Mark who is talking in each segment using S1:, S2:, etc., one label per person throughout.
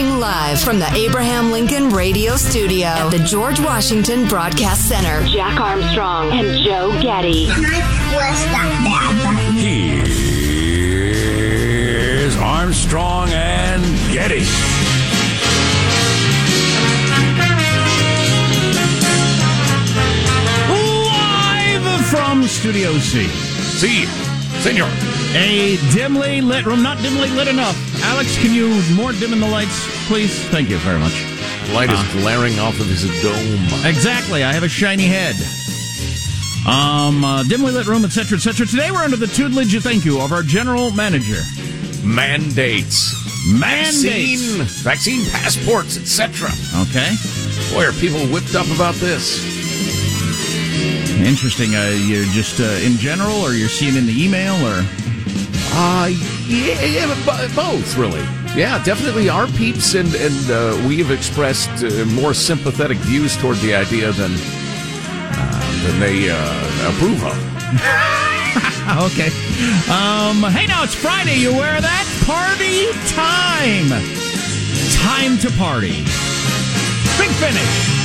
S1: Broadcasting live from the Abraham Lincoln Radio Studio at the George Washington Broadcast Center.
S2: Jack Armstrong and Joe Getty.
S3: was that bad.
S4: Here's Armstrong and Getty.
S5: Live from Studio C.
S4: See, senor.
S5: A dimly lit room, not dimly lit enough. Alex, can you more dim in the lights, please? Thank you very much.
S4: Light is glaring off of his dome.
S5: Exactly. I have a shiny head. Um, uh, dimly lit room, etc., etc. Today we're under the tutelage, thank you, of our general manager.
S4: Mandates. Vaccine,
S5: Mandates.
S4: vaccine passports, etc.
S5: Okay.
S4: Boy, are people whipped up about this?
S5: Interesting. Uh, you're just uh, in general, or you're seeing in the email, or
S4: Uh, yeah, yeah both, really. Yeah, definitely our peeps, and, and uh, we have expressed uh, more sympathetic views toward the idea than, uh, than they uh, approve of.
S5: okay. Um, hey, now it's Friday. You of that? Party time. Time to party. Big finish.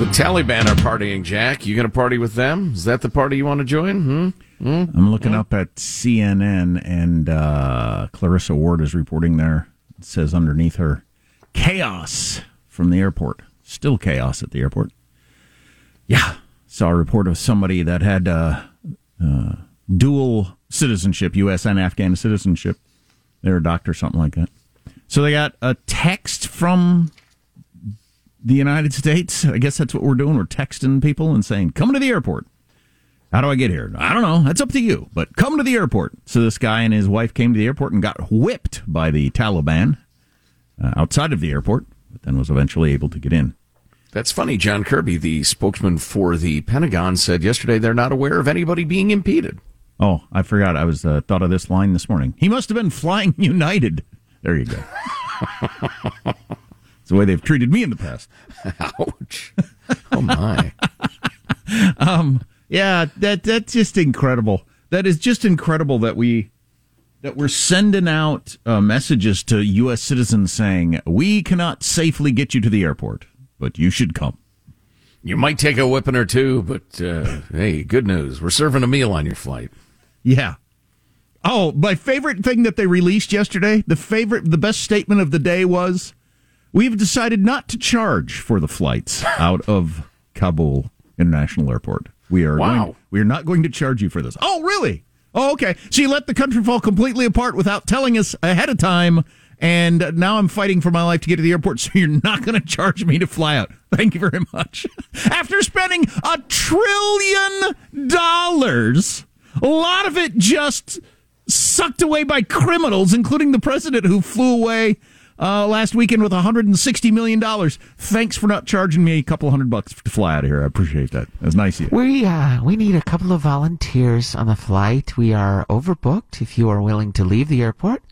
S4: The Taliban are partying, Jack. You going to party with them? Is that the party you want to join? Hmm?
S5: I'm looking up at CNN, and uh, Clarissa Ward is reporting there. It says underneath her, chaos from the airport. Still chaos at the airport. Yeah. Saw a report of somebody that had uh, uh, dual citizenship, U.S. and Afghan citizenship. They're a doctor, something like that. So they got a text from the United States. I guess that's what we're doing. We're texting people and saying, come to the airport. How do I get here? I don't know. That's up to you. But come to the airport. So this guy and his wife came to the airport and got whipped by the Taliban uh, outside of the airport, but then was eventually able to get in.
S4: That's funny. John Kirby, the spokesman for the Pentagon, said yesterday they're not aware of anybody being impeded.
S5: Oh, I forgot. I was uh, thought of this line this morning. He must have been flying United. There you go. the way they've treated me in the past.
S4: Ouch. Oh, my.
S5: Yeah, that that's just incredible. That is just incredible that we that we're sending out uh, messages to U.S. citizens saying we cannot safely get you to the airport, but you should come.
S4: you might take a whipping or two, but uh, hey, good news. We're serving a meal on your flight.
S5: Yeah. Oh, my favorite thing that they released yesterday, the favorite, the best statement of the day was, "We've decided not to charge for the flights out of Kabul International Airport. We are
S4: Wow.
S5: going, we are not going to charge you for this." Oh, really? Oh, okay. So you let the country fall completely apart without telling us ahead of time, and now I'm fighting for my life to get to the airport. So you're not going to charge me to fly out. Thank you very much. After spending a trillion dollars, a lot of it just sucked away by criminals, including the president who flew away uh, last weekend with 160 million dollars. Thanks for not charging me a couple hundred bucks to fly out of here. I appreciate that. That's nice of you.
S6: We uh, we need a couple of volunteers on the flight. We are overbooked. If you are willing to leave the airport,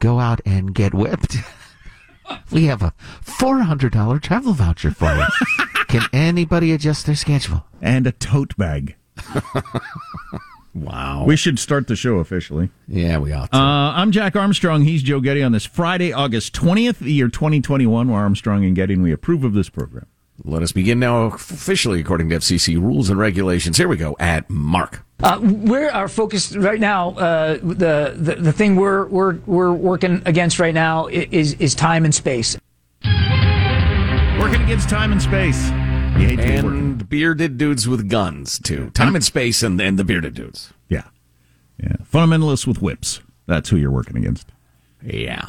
S6: go out and get whipped. we have a four hundred dollar travel voucher for you. Can anybody adjust their schedule?
S5: And a tote bag.
S4: Wow.
S5: We should start the show officially.
S4: yeah, we ought to.
S5: Uh, I'm Jack Armstrong. He's Joe Getty on this Friday, August 20th, the year 2021. We're Armstrong and Getty, and we approve of this program.
S4: Let us begin now officially according to FCC rules and regulations. Here we go at Mark.
S7: Uh, we're our focus right now. Uh, the, the the thing we're we're we're working against right now is is time and space.
S5: Working against time and space. You hate to be.
S4: And bearded dudes with guns, too. Time and space and, and the bearded dudes.
S5: Yeah. Yeah. Fundamentalists with whips. That's who you're working against.
S4: Yeah.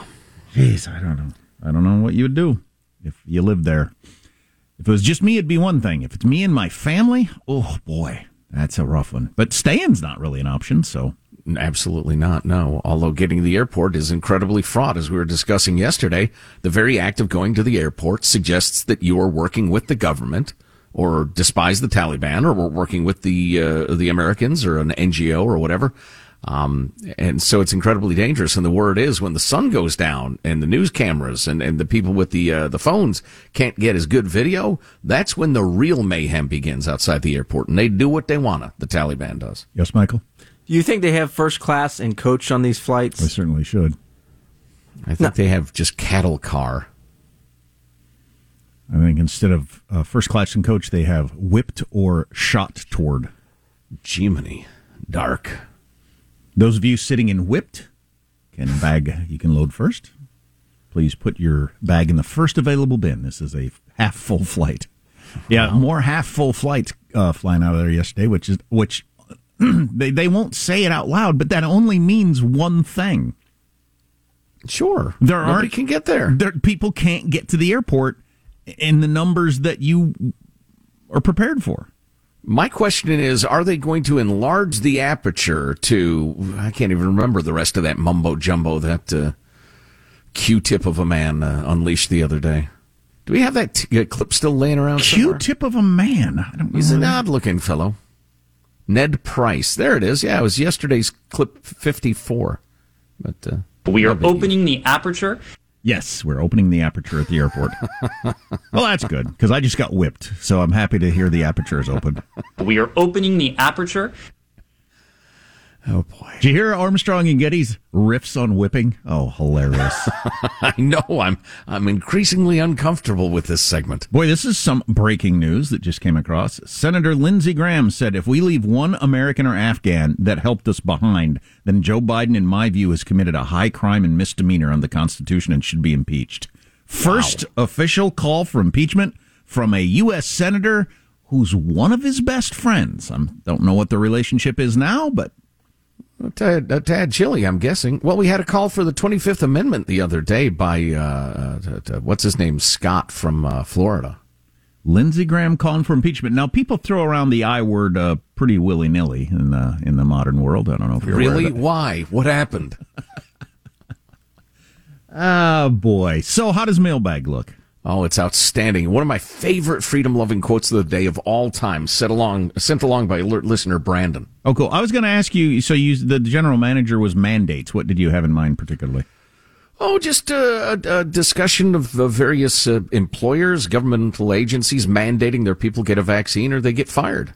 S5: Jeez, I don't know. I don't know what you would do if you lived there. If it was just me, it'd be one thing. If it's me and my family, oh boy, that's a rough one. But staying's not really an option, so
S4: Absolutely not, no. Although getting to the airport is incredibly fraught, as we were discussing yesterday. The very act of going to the airport suggests that you are working with the government or despise the Taliban or we're working with the, uh, the Americans or an NGO or whatever. Um, and so it's incredibly dangerous. And the word is when the sun goes down and the news cameras and, and the people with the, uh, the phones can't get as good video, that's when the real mayhem begins outside the airport. And they do what they wanna. The Taliban does.
S5: yes, Michael.
S8: Do you think they have first class and coach on these flights?
S5: I certainly should.
S4: I think they have just cattle car.
S5: I think instead of uh, first class and coach, they have whipped or shot toward.
S4: Jiminy. Dark.
S5: Those of you sitting in whipped can bag, you can load first. Please put your bag in the first available bin. This is a half full flight. Yeah, more half full flights uh, flying out of there yesterday, which is which they they won't say it out loud, but that only means one thing.
S4: Sure.
S5: There
S4: Nobody
S5: aren't
S4: can get there.
S5: There people can't get to the airport in the numbers that you are prepared for.
S4: My question is, are they going to enlarge the aperture to, I can't even remember the rest of that mumbo jumbo that uh, Q-tip of a man uh, unleashed the other day. Do we have that t- uh, clip still laying around?
S5: Q-tip of a man. I don't.
S4: He's an odd looking fellow. Ned Price. There it is. Yeah, it was yesterday's clip 54. But uh,
S8: We are
S4: no biggie.
S8: opening the aperture.
S5: Yes, we're opening the aperture at the airport. well, that's good because I just got whipped, so I'm happy to hear the aperture is open.
S8: We are opening the aperture.
S4: Oh boy.
S5: Did you hear Armstrong and Getty's riffs on whipping? Oh, hilarious.
S4: I know I'm I'm increasingly uncomfortable with this segment.
S5: Boy, this is some breaking news that just came across. Senator Lindsey Graham said if we leave one American or Afghan that helped us behind, then Joe Biden, in my view, has committed a high crime and misdemeanor on the Constitution and should be impeached. First official call for impeachment from a U.S. Senator who's one of his best friends. I don't know what the relationship is now, but
S4: A tad, a tad chilly, I'm guessing. Well, we had a call for the 25th Amendment the other day by, uh, uh, t- t- what's his name? Scott from uh, Florida.
S5: Lindsey Graham calling for impeachment. Now, people throw around the I word uh, pretty willy nilly in the in the modern world. I don't know if you're
S4: Really?
S5: aware of.
S4: Why? What happened?
S5: Oh boy! So, how does mailbag look?
S4: Oh, it's outstanding. One of my favorite freedom loving quotes of the day of all time, sent along, sent along by alert listener Brandon.
S5: Oh, cool. I was going to ask you. So, you the general manager was mandates. What did you have in mind particularly?
S4: Oh, just a, a discussion of the various uh, employers, governmental agencies mandating their people get a vaccine or they get fired.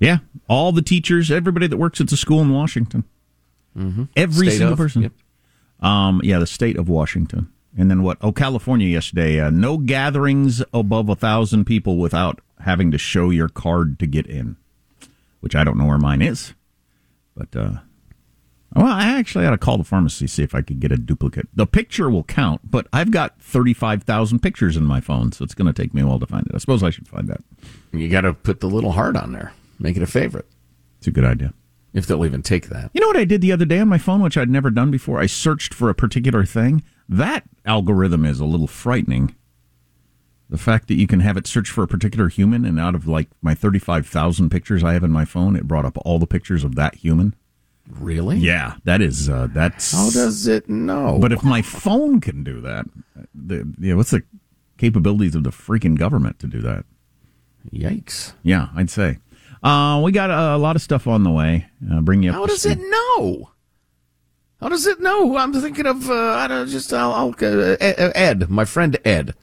S5: Yeah, all the teachers, everybody that works at the school in Washington, every
S4: State
S5: single
S4: of,
S5: person.
S4: yep.
S5: Um, yeah, the state of Washington, and then what? Oh, California yesterday. Uh, no gatherings above a thousand people without having to show your card to get in, which I don't know where mine is, but uh, well, I actually had to call the pharmacy see if I could get a duplicate. The picture will count, but I've got thirty-five thousand pictures in my phone, so it's going to take me a while to find it. I suppose I should find that.
S4: You got to put the little heart on there, make it a favorite,
S5: It's a good idea.
S4: if they'll even take that.
S5: You know what I did the other day on my phone, which I'd never done before? I searched for a particular thing. That algorithm is a little frightening. The fact that you can have it search for a particular human, and out of like my 35,000 pictures I have in my phone, it brought up all the pictures of that human.
S4: Really?
S5: Yeah, that is, uh, that's.
S4: How does it know?
S5: But if my phone can do that, the, yeah, what's the capabilities of the freaking government to do that?
S4: Yikes.
S5: Yeah, I'd say. Uh, we got a, lot of stuff on the way. Uh, bring you up.
S4: How does
S5: speed.
S4: it know? How does it know? I'm thinking of, uh, I don't just, I'll, I'll uh, Ed, my friend Ed.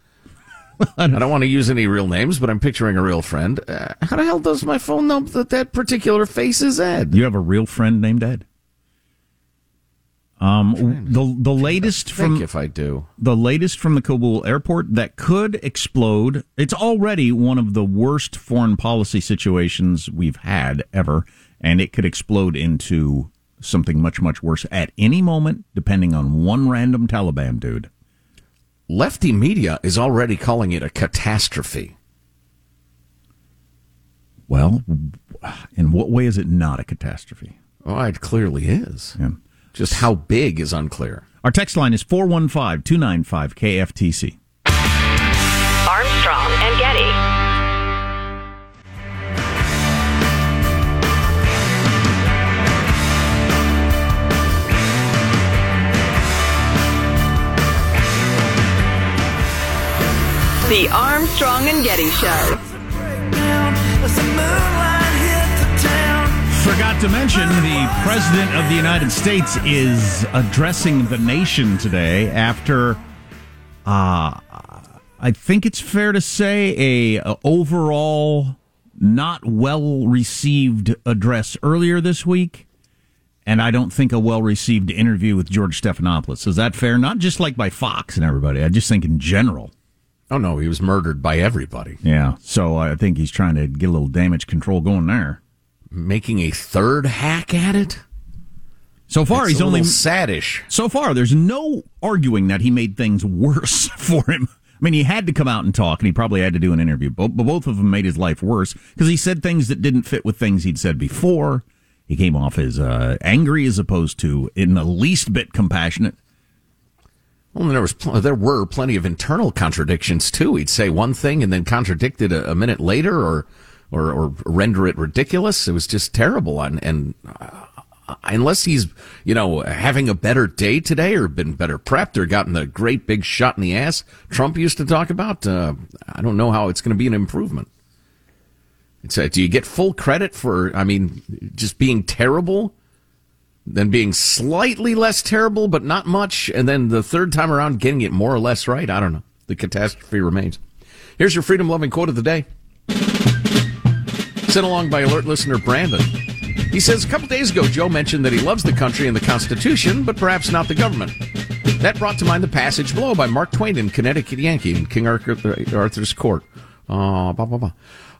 S4: I don't want to use any real names, but I'm picturing a real friend. Uh, how the hell does my phone know that that particular face is Ed?
S5: You have a real friend named Ed. Um, the the latest from
S4: if I do.
S5: the latest from the Kabul airport that could explode. It's already one of the worst foreign policy situations we've had ever, and it could explode into something much much worse at any moment, depending on one random Taliban dude.
S4: Lefty media is already calling it a catastrophe.
S5: Well, in what way is it not a catastrophe?
S4: Oh, it clearly is.
S5: Yeah.
S4: Just how big is unclear.
S5: Our text line is 415 295 KFTC.
S2: The Armstrong and Getty Show.
S5: Forgot to mention the President of the United States is addressing the nation today after, uh, I think it's fair to say, a, a overall not well received address earlier this week. and I don't think a well received interview with George Stephanopoulos. Is that fair? Not just like by Fox and everybody. I just think in general.
S4: Oh no, he was murdered by everybody.
S5: Yeah. So I think he's trying to get a little damage control going there.
S4: Making a third hack at it.
S5: So far, he's only
S4: saddish.
S5: So far, there's no arguing that he made things worse for him. I mean, he had to come out and talk, and he probably had to do an interview. But, but both of them made his life worse because he said things that didn't fit with things he'd said before. He came off as uh, angry as opposed to in the least bit compassionate.
S4: Well, there was pl- there were plenty of internal contradictions too. He'd say one thing and then contradict it a, a minute later, or, or or render it ridiculous. It was just terrible. And, and uh, unless he's you know having a better day today, or been better prepped, or gotten the great big shot in the ass Trump used to talk about, uh, I don't know how it's going to be an improvement. It's uh, do you get full credit for? I mean, just being terrible then being slightly less terrible, but not much, and then the third time around getting it more or less right. I don't know. The catastrophe remains. Here's your freedom loving quote of the day. Sent along by alert listener Brandon. He says a couple days ago, Joe mentioned that he loves the country and the Constitution, but perhaps not the government. That brought to mind the passage below by Mark Twain in Connecticut Yankee in King Arthur's Court. Uh, blah, blah, blah.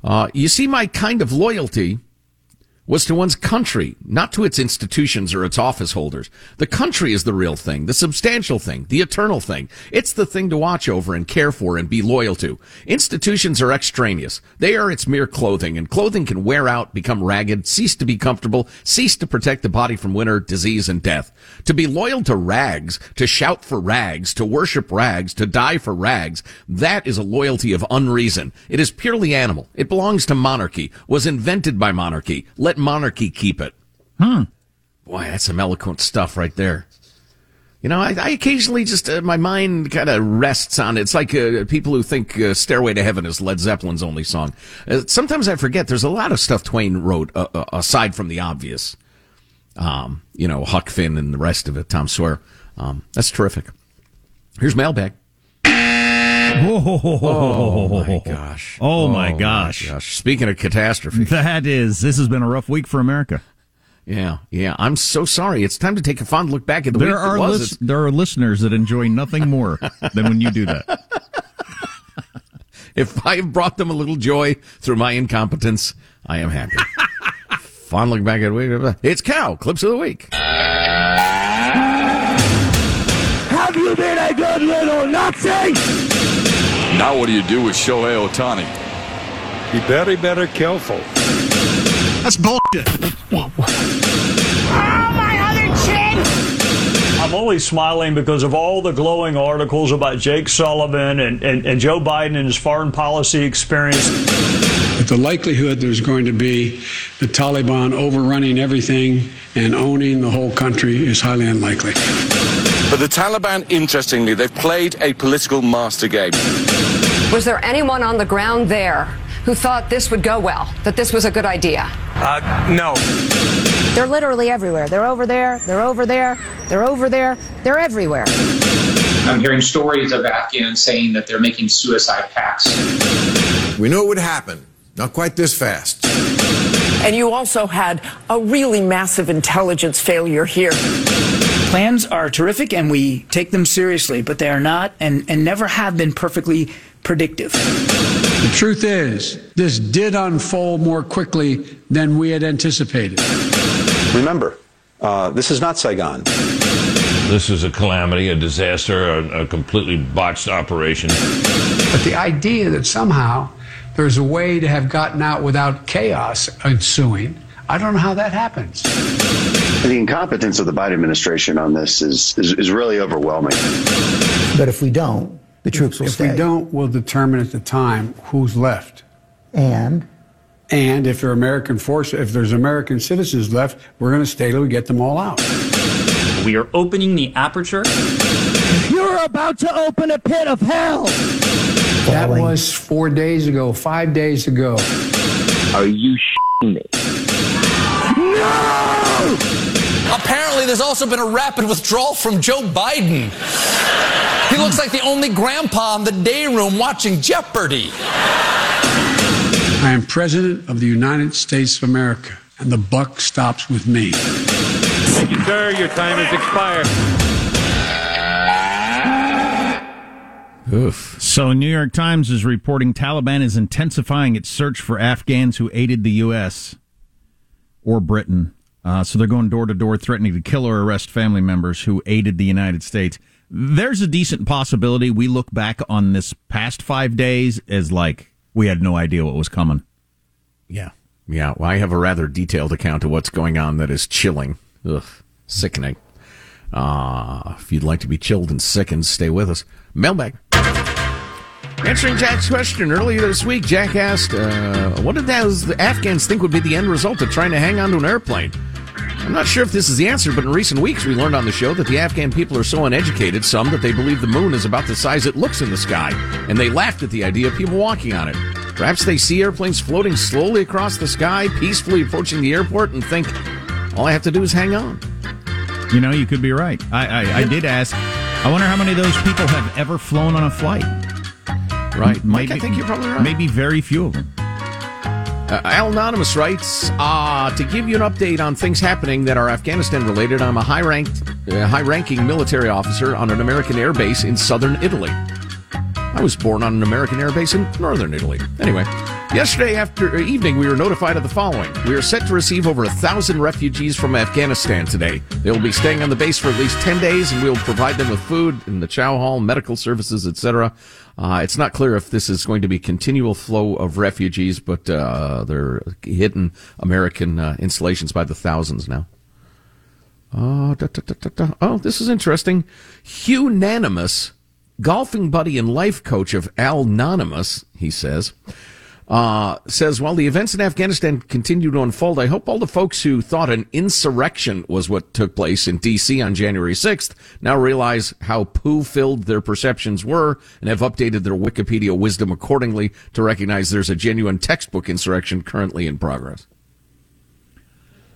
S4: Uh, you see, my kind of loyalty was to one's country, not to its institutions or its office holders. The country is the real thing, the substantial thing, the eternal thing. It's the thing to watch over and care for and be loyal to. Institutions are extraneous. They are its mere clothing, and clothing can wear out, become ragged, cease to be comfortable, cease to protect the body from winter, disease, and death. To be loyal to rags, to shout for rags, to worship rags, to die for rags, that is a loyalty of unreason. It is purely animal. It belongs to monarchy, was invented by monarchy. Let monarchy keep it.
S5: Hmm.
S4: Boy, that's some eloquent stuff right there. You know, I, I occasionally just, uh, my mind kind of rests on it. It's like uh, people who think uh, Stairway to Heaven is Led Zeppelin's only song. Uh, sometimes I forget there's a lot of stuff Twain wrote uh, uh, aside from the obvious. Um, you know, Huck Finn and the rest of it, Tom Sawyer. Um, that's terrific. Here's mailbag.
S5: Oh,
S4: my gosh.
S5: Oh, oh, my gosh.
S4: gosh. Speaking of catastrophe.
S5: That is, this has been a rough week for America.
S4: Yeah, yeah. I'm so sorry. It's time to take a fond look back at the
S5: There
S4: week
S5: are
S4: that was.
S5: lis- there are listeners that enjoy nothing more than when you do that.
S4: If I have brought them a little joy through my incompetence, I am happy. Fond look back at the week. It's Cow, Clips of the Week.
S9: Have you been a good little Nazi?
S10: Now what do you do with Shohei Ohtani?
S11: Be very, very careful.
S12: That's bullshit.
S9: Oh, my other chin!
S13: I'm only smiling because of all the glowing articles about Jake Sullivan and, and, and Joe Biden and his foreign policy experience.
S14: But the likelihood there's going to be the Taliban overrunning everything and owning the whole country is highly unlikely.
S10: But the Taliban, interestingly, they've played a political master game.
S15: Was there anyone on the ground there who thought this would go well, that this was a good idea?
S11: Uh, no.
S16: They're literally everywhere. They're over there, they're over there, they're over there, they're everywhere.
S17: I'm hearing stories of Afghans saying that they're making suicide pacts.
S18: We knew it would happen. Not quite this fast.
S19: And you also had a really massive intelligence failure here.
S7: Plans are terrific and we take them seriously, but they are not and, and never have been perfectly predictive.
S14: The truth is, this did unfold more quickly than we had anticipated.
S20: Remember, uh, this is not Saigon.
S21: This is a calamity, a disaster, a, a completely botched operation.
S14: But the idea that somehow there's a way to have gotten out without chaos ensuing, I don't know how that happens.
S22: The incompetence of the Biden administration on this is, is, is really overwhelming.
S23: But if we don't, the troops will
S14: if
S23: stay.
S14: we don't, we'll determine at the time who's left.
S23: And
S14: And if there are American forces, if there's American citizens left, we're going to stay till we get them all out.
S8: We are opening the aperture.
S9: You're about to open a pit of hell.
S14: That was four days ago, five days ago.
S17: Are you shitting me?
S9: No!
S24: Apparently, there's also been a rapid withdrawal from Joe Biden. He looks like the only grandpa in the day room watching Jeopardy.
S14: I am President of the United States of America, and the buck stops with me.
S11: Thank you, sir. Your time has expired.
S4: Oof.
S5: So, New York Times is reporting Taliban is intensifying its search for Afghans who aided the U.S. or Britain. Uh, so they're going door to door, threatening to kill or arrest family members who aided the United States. There's a decent possibility we look back on this past five days as like we had no idea what was coming.
S4: Yeah. Yeah. Well, I have a rather detailed account of what's going on that is chilling. Ugh. Sickening. Uh, if you'd like to be chilled and sickened, stay with us. Mailbag. Answering Jack's question earlier this week, Jack asked, uh, what did those the Afghans think would be the end result of trying to hang onto an airplane? I'm not sure if this is the answer, but in recent weeks we learned on the show that the Afghan people are so uneducated, some, that they believe the moon is about the size it looks in the sky, and they laughed at the idea of people walking on it. Perhaps they see airplanes floating slowly across the sky, peacefully approaching the airport, and think, all I have to do is hang on.
S5: You know, you could be right. I, I, I did ask. I wonder how many of those people have ever flown on a flight.
S4: Right, Mike, I think you're probably right.
S5: Maybe very few of them.
S4: Uh, Al Anonymous writes, uh, to give you an update on things happening that are Afghanistan related, I'm a high ranked, uh, high ranking military officer on an American air base in southern Italy. I was born on an American air base in northern Italy. Anyway, yesterday after evening, we were notified of the following. We are set to receive over a thousand refugees from Afghanistan today. They will be staying on the base for at least 10 days, and we will provide them with food in the chow hall, medical services, etc. Uh, it's not clear if this is going to be a continual flow of refugees, but uh, they're hitting American uh, installations by the thousands now. Oh, da, da, da, oh, this is interesting. Hugh Nanimus, golfing buddy and life coach of Al Anonymous, he says, uh, says, while the events in Afghanistan continue to unfold, I hope all the folks who thought an insurrection was what took place in D.C. on January 6th now realize how poo-filled their perceptions were and have updated their Wikipedia wisdom accordingly to recognize there's a genuine textbook insurrection currently in progress.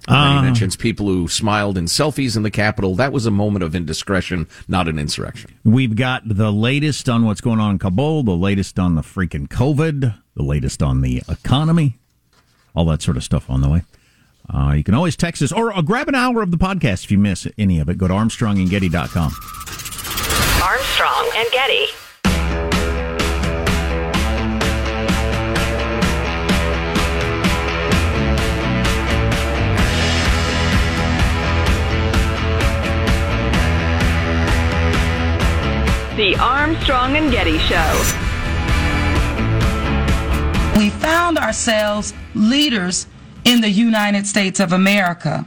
S4: Uh, he mentions people who smiled in selfies in the Capitol. That was a moment of indiscretion, not an insurrection.
S5: We've got the latest on what's going on in Kabul, the latest on the freaking COVID, the latest on the economy, all that sort of stuff on the way. Uh, you can always text us or uh, grab an hour of the podcast if you miss any of it. Go to armstrongandgetty.com.
S25: Armstrong and Getty. The Armstrong and Getty Show.
S26: Found ourselves leaders in the United States of America.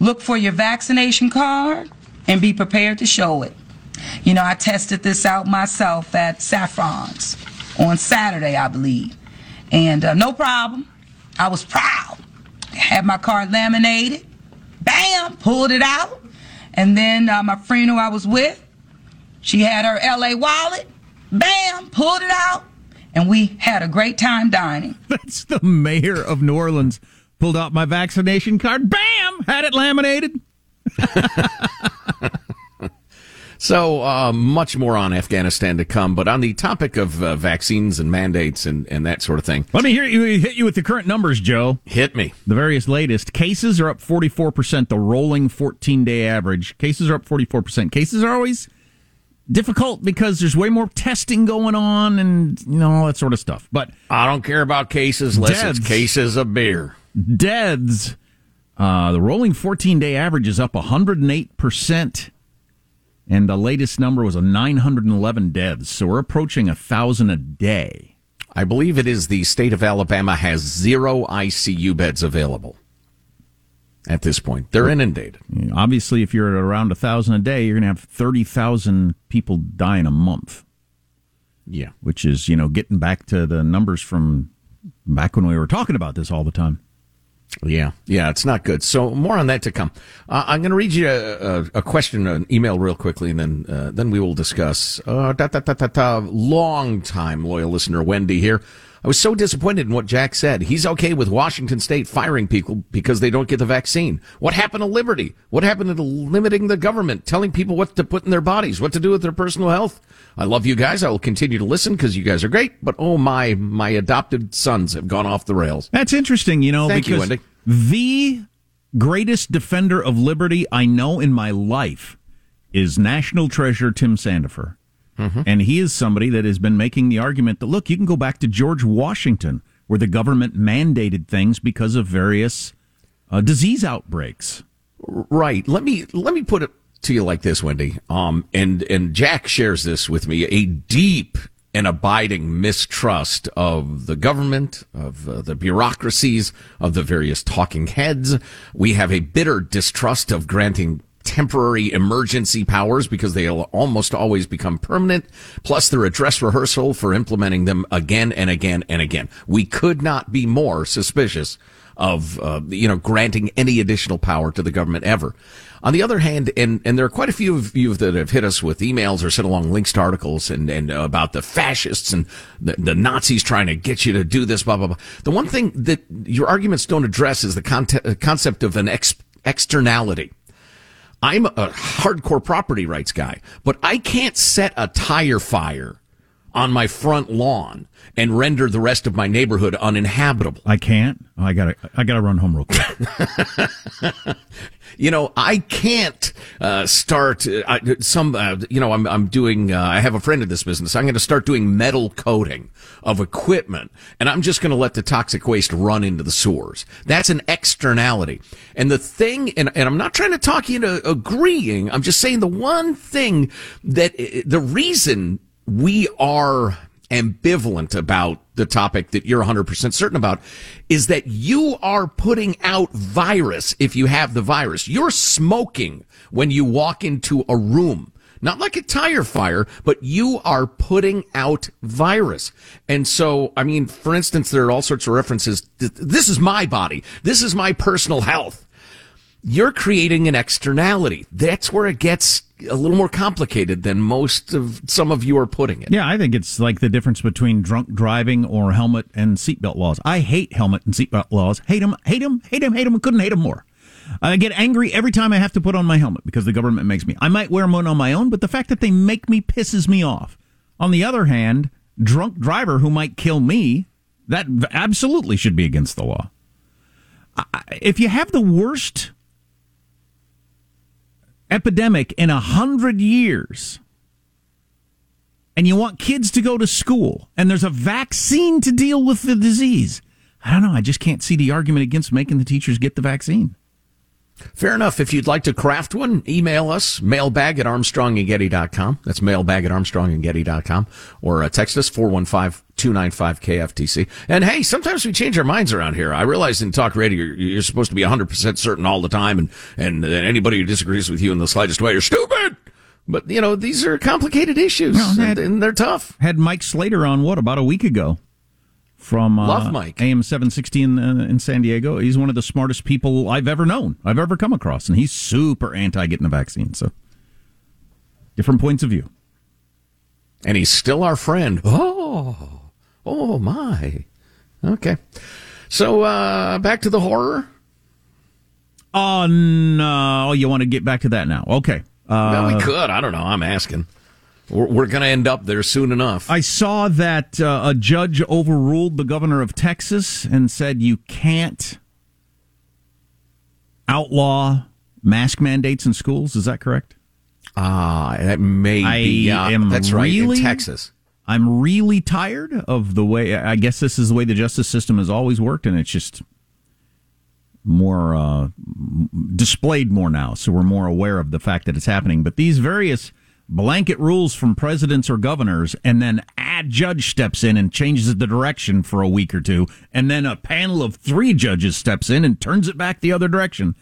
S26: Look for your vaccination card and be prepared to show it. You know, I tested this out myself at Saffron's on Saturday, I believe. And uh, no problem. I was proud. Had my card laminated. Bam! Pulled it out. And then uh, my friend who I was with, she had her LA wallet. Bam! Pulled it out. And we had a great time dining.
S5: That's the mayor of New Orleans. Pulled out my vaccination card. Bam! Had it laminated.
S4: So uh, much more on Afghanistan to come, but on the topic of uh, vaccines and mandates and, and that sort of thing.
S5: Let me hear you hit you with the current numbers, Joe.
S4: Hit me.
S5: The various latest cases are up 44%, the rolling 14 day average. Cases are up 44%. Cases are always difficult because there's way more testing going on and you know all that sort of stuff. But
S4: I don't care about cases unless deaths, it's cases of beer.
S5: Deaths. Uh, the rolling 14 day average is up 108%. And the latest number was a 911 deaths. So we're approaching a thousand a day.
S4: I believe it is the state of Alabama has zero ICU beds available at this point. They're inundated.
S5: Obviously, if you're at around a thousand a day, you're going to have 30,000 people die in a month.
S4: Yeah.
S5: Which is, you know, getting back to the numbers from back when we were talking about this all the time.
S4: Yeah, yeah, it's not good. So more on that to come. Uh, I'm going to read you a, a, a, question, an email, real quickly, and then uh, then we will discuss. Uh, da, da, da, da, da, long time loyal listener Wendy here. I was so disappointed in what Jack said. He's okay with Washington State firing people because they don't get the vaccine. What happened to liberty? What happened to limiting the government, telling people what to put in their bodies, what to do with their personal health? I love you guys. I will continue to listen because you guys are great. But oh my, my adopted sons have gone off the rails.
S5: That's interesting, you know.
S4: Thank
S5: because
S4: you, Wendy.
S5: The greatest defender of liberty I know in my life is national treasure Tim Sandefur.
S4: Mm-hmm.
S5: And he is somebody that has been making the argument that, look, you can go back to George Washington, where the government mandated things because of various uh, disease outbreaks.
S4: Right. Let me let me put it to you like this, Wendy. Um, and and Jack shares this with me: a deep and abiding mistrust of the government, of uh, the bureaucracies, of the various talking heads. We have a bitter distrust of granting temporary emergency powers because they'll almost always become permanent. Plus, they're a dress rehearsal for implementing them again and again and again. We could not be more suspicious of uh, you know granting any additional power to the government ever. On the other hand, and and there are quite a few of you that have hit us with emails or sent along links to articles and and about the fascists and the, the Nazis trying to get you to do this, blah blah blah. The one thing that your arguments don't address is the concept of an ex- externality. I'm a hardcore property rights guy, but I can't set a tire fire on my front lawn and render the rest of my neighborhood uninhabitable.
S5: I can't. I gotta. I gotta run home real quick.
S4: you know, I can't uh, start uh, some. Uh, you know, I'm I'm doing. Uh, I have a friend in this business. I'm going to start doing metal coating of equipment, and I'm just going to let the toxic waste run into the sewers. That's an externality. And the thing, and, and I'm not trying to talk you into agreeing. I'm just saying the one thing that the reason we are ambivalent about the topic that you're 100% certain about is that you are putting out virus if you have the virus. You're smoking when you walk into a room. Not like a tire fire, but you are putting out virus. And so, I mean, for instance, there are all sorts of references. This is my body. This is my personal health you're creating an externality. That's where it gets a little more complicated than most of some of you are putting it.
S5: Yeah, I think it's like the difference between drunk driving or helmet and seatbelt laws. I hate helmet and seatbelt laws. Hate them, hate them, hate them, hate them. Couldn't hate them more. I get angry every time I have to put on my helmet because the government makes me. I might wear one on my own, but the fact that they make me pisses me off. On the other hand, drunk driver who might kill me, that absolutely should be against the law. If you have the worst epidemic in a hundred years and you want kids to go to school and there's a vaccine to deal with the disease. I don't know. I just can't see the argument against making the teachers get the vaccine.
S4: Fair enough. If you'd like to craft one, email us, mailbag at armstrongandgetty.com. That's mailbag at armstrongandgetty.com. Or uh, text us, 415-295-KFTC. And hey, sometimes we change our minds around here. I realize in talk radio, you're, you're supposed to be 100% certain all the time. And, and, and anybody who disagrees with you in the slightest way, you're stupid! But, you know, these are complicated issues, had, and, and they're tough.
S5: Had Mike Slater on, what, about a week ago? From uh,
S4: Love Mike.
S5: AM 760 in, uh, in San Diego. He's one of the smartest people I've ever known, I've ever come across, and he's super anti getting the vaccine. So, different points of view.
S4: And he's still our friend. Oh, oh my. Okay. So, uh, back to the horror.
S5: Oh, no. You want to get back to that now? Okay.
S4: Uh, well, we could. I don't know. I'm asking. We're, we're going to end up there soon enough.
S5: I saw that uh, a judge overruled the governor of Texas and said you can't outlaw mask mandates in schools. Is that correct?
S4: Ah, that may
S5: I
S4: be. Yeah,
S5: am
S4: that's
S5: really,
S4: right. In Texas.
S5: I'm really tired of the way. I guess this is the way the justice system has always worked, and it's just more uh, displayed more now. So we're more aware of the fact that it's happening. But these various blanket rules from presidents or governors, and then a judge steps in and changes the direction for a week or two, and then a panel of three judges steps in and turns it back the other direction.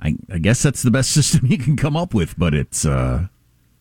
S5: I, I guess that's the best system you can come up with, but it's uh,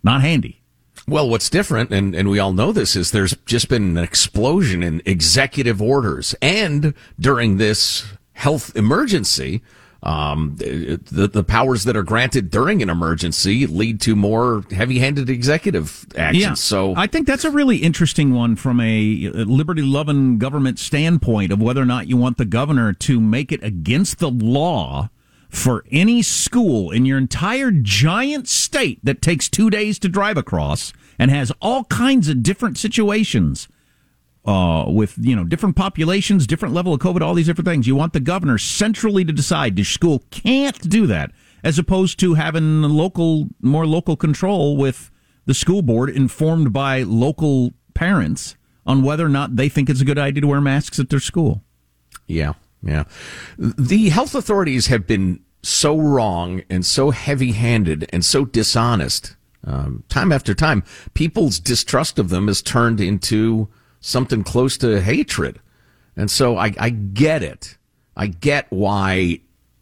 S5: not handy.
S4: Well, what's different, and, and we all know this, is there's just been an explosion in executive orders. And during this health emergency, um, the, the powers that are granted during an emergency lead to more heavy-handed executive action.
S5: Yeah.
S4: So
S5: I think that's a really interesting one from a liberty-loving government standpoint of whether or not you want the governor to make it against the law for any school in your entire giant state that takes two days to drive across and has all kinds of different situations uh, with you know different populations, different level of COVID, all these different things. You want the governor centrally to decide. The school can't do that, as opposed to having local, more local control with the school board informed by local parents on whether or not they think it's a good idea to wear masks at their school.
S4: Yeah, yeah. The health authorities have been so wrong and so heavy handed and so dishonest. Um, time after time, people's distrust of them has turned into something close to hatred. And so I, I get it. I get why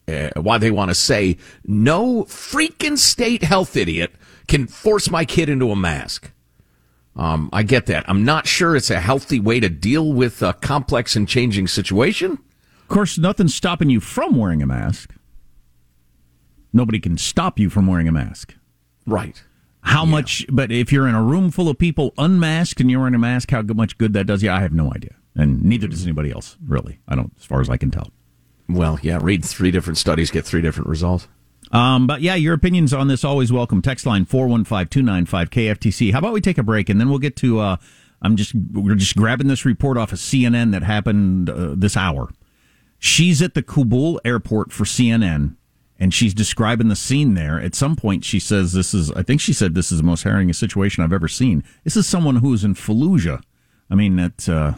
S4: uh, why they want to say no freaking state health idiot can force my kid into a mask. Um, I get that. I'm not sure it's a healthy way to deal with a complex and changing situation.
S5: Of course, nothing's stopping you from wearing a mask. Nobody can stop you from wearing a mask.
S4: Right.
S5: How yeah. much, but if you're in a room full of people unmasked and you're wearing a mask, how much good that does you, I have no idea. And neither does anybody else, really. I don't, as far as I can tell.
S4: Well, yeah, read three different studies, get three different results.
S5: Um, but yeah, your opinions on this always welcome. Text line 415-295-KFTC. How about we take a break and then we'll get to, uh, I'm just, we're just grabbing this report off of CNN that happened uh, this hour. She's at the Kabul airport for CNN and she's describing the scene there. At some point, she says, This is, I think she said, this is the most harrowing situation I've ever seen. This is someone who's in Fallujah. I mean, that, uh,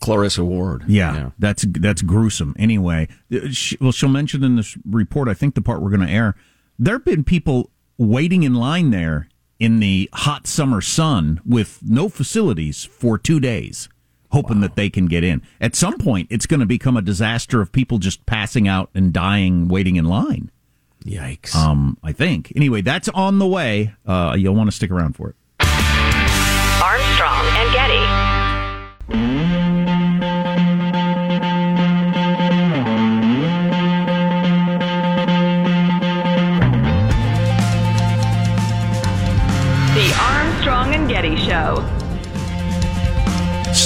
S4: Clarissa Ward.
S5: Yeah, yeah, that's that's gruesome. Anyway, uh, she, well, she'll mention in this report. I think the part we're going to air. There have been people waiting in line there in the hot summer sun with no facilities for two days, hoping wow. that they can get in. At some point, it's going to become a disaster of people just passing out and dying waiting in line.
S4: Yikes!
S5: Um, I think. Anyway, that's on the way. Uh, you'll want to stick around for it.
S25: Armstrong and Getty. Getty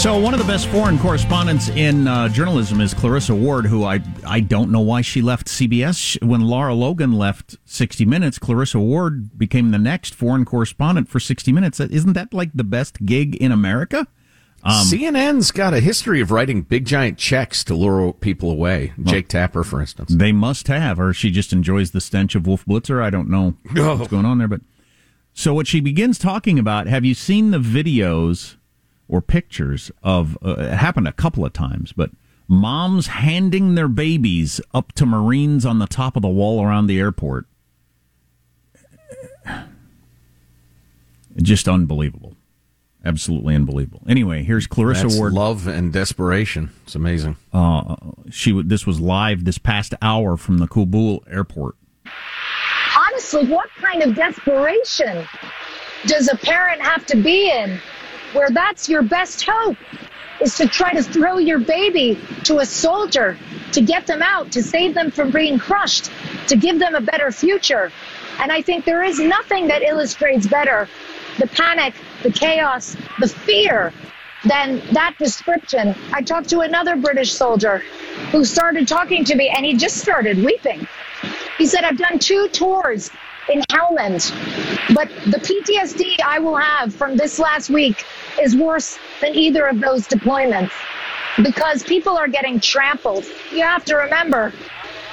S5: So one of the best foreign correspondents in uh, journalism is Clarissa Ward, who I I don't know why she left CBS when Laura Logan left 60 Minutes. Clarissa Ward became the next foreign correspondent for 60 Minutes. Isn't that like the best gig in America?
S4: Um, CNN's got a history of writing big giant checks to lure people away. Well, Jake Tapper, for instance.
S5: They must have, or she just enjoys the stench of Wolf Blitzer. I don't know oh. what's going on there, but so what she begins talking about, have you seen the videos or pictures of, uh, it happened a couple of times, but moms handing their babies up to Marines on the top of the wall around the airport. Just unbelievable. Absolutely unbelievable. Anyway, here's Clarissa
S4: That's
S5: Ward.
S4: Love and desperation. It's amazing.
S5: Uh, she this was live this past hour from the Kabul airport
S27: honestly, what kind of desperation does a parent have to be in where that's your best hope is to try to throw your baby to a soldier to get them out, to save them from being crushed, to give them a better future. And I think there is nothing that illustrates better the panic, the chaos, the fear than that description. I talked to another British soldier who started talking to me and he just started weeping. He said, I've done two tours in Helmand, but the PTSD I will have from this last week is worse than either of those deployments because people are getting trampled. You have to remember,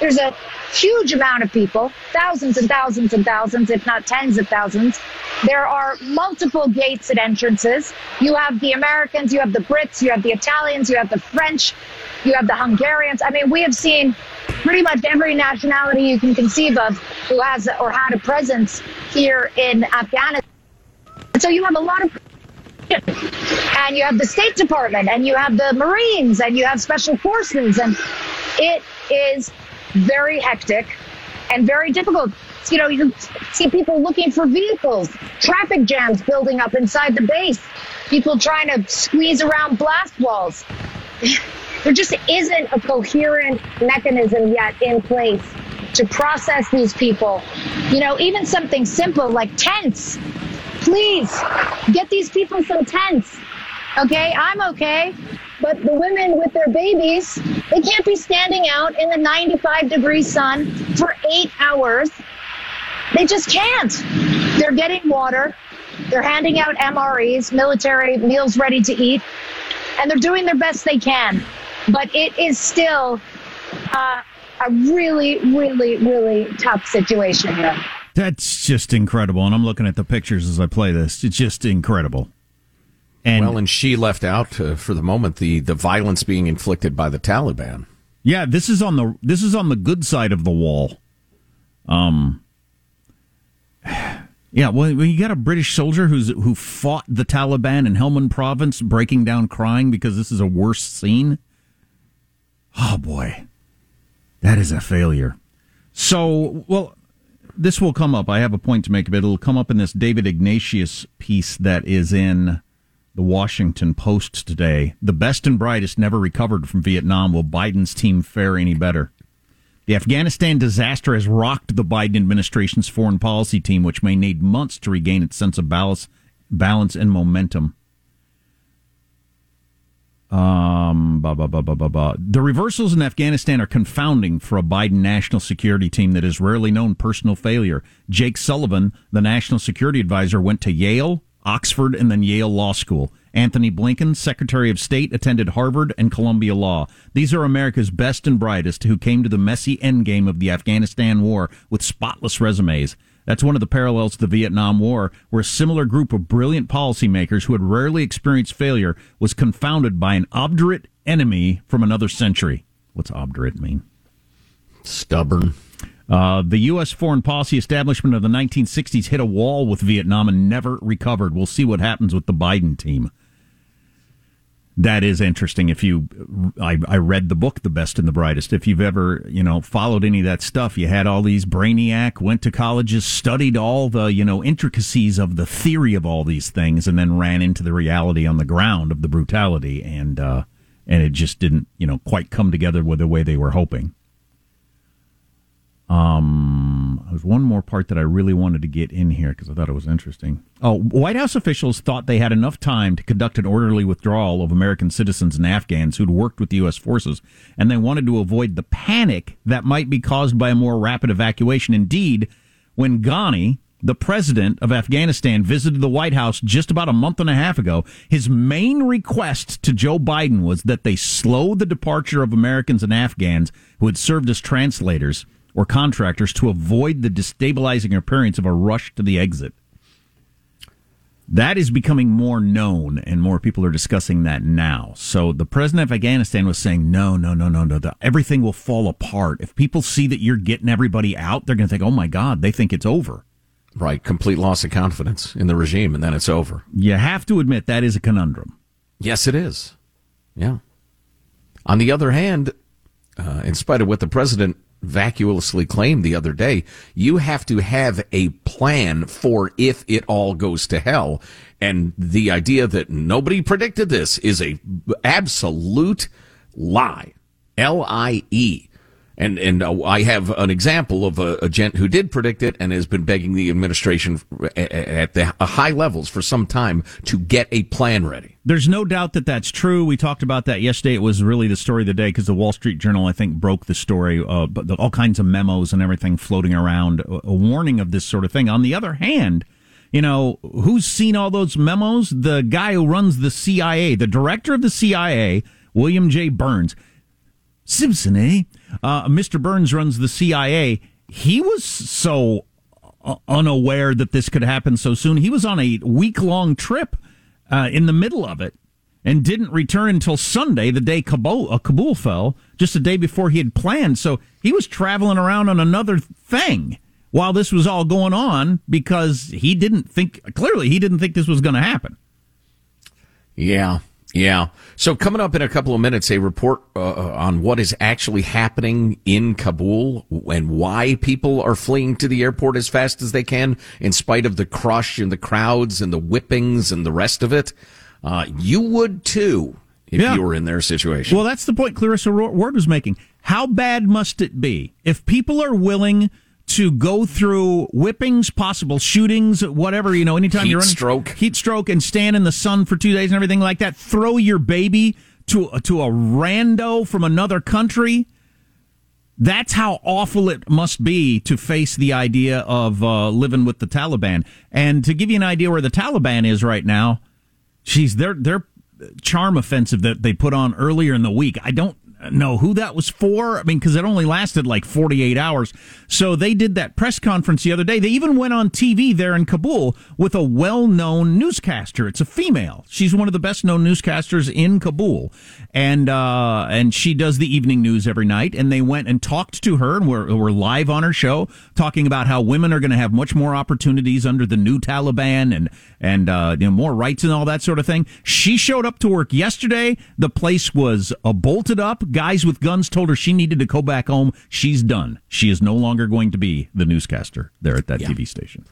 S27: there's a huge amount of people, thousands and thousands and thousands, if not tens of thousands. There are multiple gates and entrances. You have the Americans, you have the Brits, you have the Italians, you have the French, you have the Hungarians. I mean, we have seen pretty much every nationality you can conceive of who has or had a presence here in Afghanistan. So you have a lot of and you have the State Department and you have the Marines and you have special forces and it is very hectic and very difficult. You know, you see people looking for vehicles, traffic jams building up inside the base, people trying to squeeze around blast walls. There just isn't a coherent mechanism yet in place to process these people. You know, even something simple like tents. Please get these people some tents. Okay, I'm okay. But the women with their babies, they can't be standing out in the 95 degree sun for eight hours. They just can't. They're getting water. They're handing out MREs, military meals ready to eat, and they're doing their best they can. But it is still uh, a really, really, really tough situation here.
S5: That's just incredible. And I'm looking at the pictures as I play this. It's just incredible. And
S4: well, and she left out uh, for the moment the, the violence being inflicted by the Taliban.
S5: Yeah, this is on the this is on the good side of the wall. Um, yeah, well, when you got a British soldier who's who fought the Taliban in Helmand Province, breaking down crying because this is a worse scene. Oh boy, that is a failure. So, well, this will come up. I have a point to make, but it'll come up in this David Ignatius piece that is in the Washington Post today. The best and brightest never recovered from Vietnam. Will Biden's team fare any better? The Afghanistan disaster has rocked the Biden administration's foreign policy team, which may need months to regain its sense of balance, balance and momentum. Um. The reversals in Afghanistan are confounding for a Biden national security team that has rarely known personal failure. Jake Sullivan, the national security advisor, went to Yale, Oxford, and then Yale Law School. Antony Blinken, Secretary of State, attended Harvard and Columbia Law. These are America's best and brightest who came to the messy endgame of the Afghanistan war with spotless resumes. That's one of the parallels to the Vietnam War, where a similar group of brilliant policymakers who had rarely experienced failure was confounded by an obdurate enemy from another century. What's obdurate mean?
S4: Stubborn.
S5: Uh, the U.S. foreign policy establishment of the 1960s hit a wall with Vietnam and never recovered. We'll see what happens with the Biden team. That is interesting. If you, I, I read the book, The Best and the Brightest. If you've ever, you know, followed any of that stuff, you had all these brainiac, went to colleges, studied all the, you know, intricacies of the theory of all these things, and then ran into the reality on the ground of the brutality, and uh, and it just didn't, you know, quite come together with the way they were hoping. Um, there's one more part that I really wanted to get in here because I thought it was interesting. Oh, White House officials thought they had enough time to conduct an orderly withdrawal of American citizens and Afghans who'd worked with the U.S. forces, and they wanted to avoid the panic that might be caused by a more rapid evacuation. Indeed, when Ghani, the president of Afghanistan, visited the White House just about a month and a half ago, his main request to Joe Biden was that they slow the departure of Americans and Afghans who had served as translators or contractors to avoid the destabilizing appearance of a rush to the exit. That is becoming more known, and more people are discussing that now. So the president of Afghanistan was saying, "No, no, no, no, no. The, everything will fall apart if people see that you're getting everybody out. They're going to think, oh my God, they think it's over."
S4: Right, complete loss of confidence in the regime, and then it's over.
S5: You have to admit that is a conundrum.
S4: Yes, it is. Yeah. On the other hand, uh, in spite of what the president vacuously claimed the other day, you have to have a plan for if it all goes to hell. And the idea that nobody predicted this is a absolute lie. L-I-E. And and uh, I have an example of a, a, gent who did predict it and has been begging the administration at, at the high levels for some time to get a plan ready.
S5: There's no doubt that that's true. We talked about that yesterday. It was really the story of the day because the Wall Street Journal, I think, broke the story. Uh, but all kinds of memos and everything floating around, a, warning of this sort of thing. On the other hand, you know, who's seen all those memos? The guy who runs the CIA, the director of the CIA, William J. Burns. Simpson, eh? Uh, Mr. Burns runs the CIA. He was so unaware that this could happen so soon. He was on a week long trip uh, in the middle of it and didn't return until Sunday, the day Kabul, uh, Kabul fell, just a day before he had planned. So he was traveling around on another thing while this was all going on because he didn't think, clearly, he didn't think this was going to happen.
S4: Yeah. Yeah. So coming up in a couple of minutes, a report uh, on what is actually happening in Kabul and why people are fleeing to the airport as fast as they can, in spite of the crush and the crowds and the whippings and the rest of it. Uh, you would too if yeah. you were in their situation.
S5: Well, that's the point Clarissa Ward was making. How bad must it be if people are willing? To go through whippings, possible shootings, whatever, you know, anytime
S4: heat
S5: you're running
S4: stroke.
S5: heat stroke and stand in the sun for two days and everything like that, throw your baby to, to a rando from another country. That's how awful it must be to face the idea of uh, living with the Taliban. And to give you an idea where the Taliban is right now, she's their their charm offensive that they put on earlier in the week. I don't know who that was for. I mean, because it only lasted like 48 hours. So they did that press conference the other day. They even went on TV there in Kabul with a well known newscaster. It's a female. She's one of the best known newscasters in Kabul. And, uh, and she does the evening news every night. And they went and talked to her and we're, we're live on her show talking about how women are going to have much more opportunities under the new Taliban and, and, uh, you know, more rights and all that sort of thing. She showed up to work yesterday. The place was uh, bolted up guys with guns told her she needed to go back home. She's done. She is no longer going to be the newscaster there at that
S4: Yeah.
S5: TV station.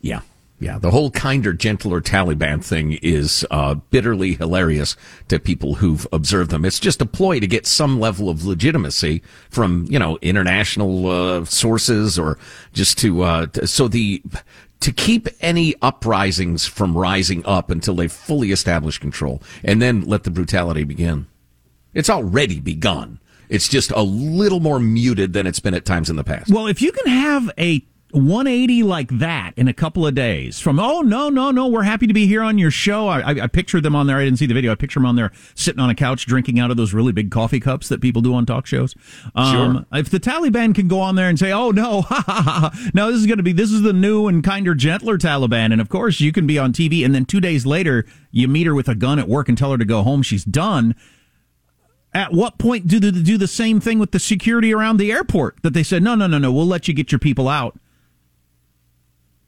S4: Yeah. Yeah, the whole kinder, gentler Taliban thing is uh, bitterly hilarious to people who've observed them. It's just a ploy to get some level of legitimacy from you know international uh, sources, or just to, uh, to so the to keep any uprisings from rising up until they fully establish control, and then let the brutality begin. It's already begun. It's just a little more muted than it's been at times in the past.
S5: Well, if you can have a 180 like that in a couple of days from oh no no no we're happy to be here on your show. I, I, I picture them on there. I didn't see the video. I picture them on there sitting on a couch drinking out of those really big coffee cups that people do on talk shows. Um, if the Taliban can go on there and say oh no ha, ha, ha, ha, no this is going to be this is the new and kinder gentler Taliban. And of course you can be on TV and then two days later you meet her with a gun at work and tell her to go home. She's done at what point do they do the same thing with the security around the airport that they said no no no no we'll let you get your people out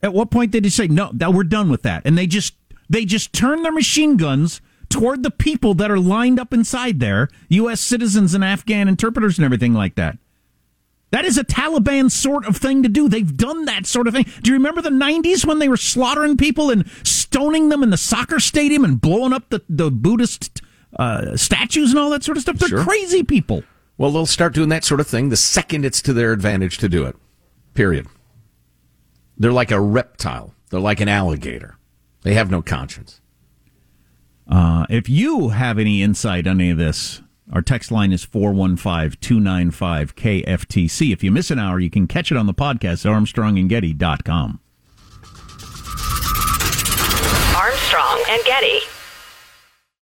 S5: at what point did they say no that we're done with that and they just they just turn their machine guns toward the people that are lined up inside there us citizens and afghan interpreters and everything like that that is a Taliban sort of thing to do. They've done that sort of thing. Do you remember the 90s when they were slaughtering people and stoning them in the soccer stadium and blowing up the, the Buddhist uh, statues and all that sort of stuff? They're
S4: Sure.
S5: crazy people.
S4: Well, they'll start doing that sort of thing the second it's to their advantage to do it. Period. They're like a reptile. They're like an alligator. They have no conscience.
S5: Uh, if you have any insight on any of this, our text line is 415 295 KFTC. If you miss an hour, you can catch it on the podcast at armstrongandgetty.com.
S25: Armstrong and Getty.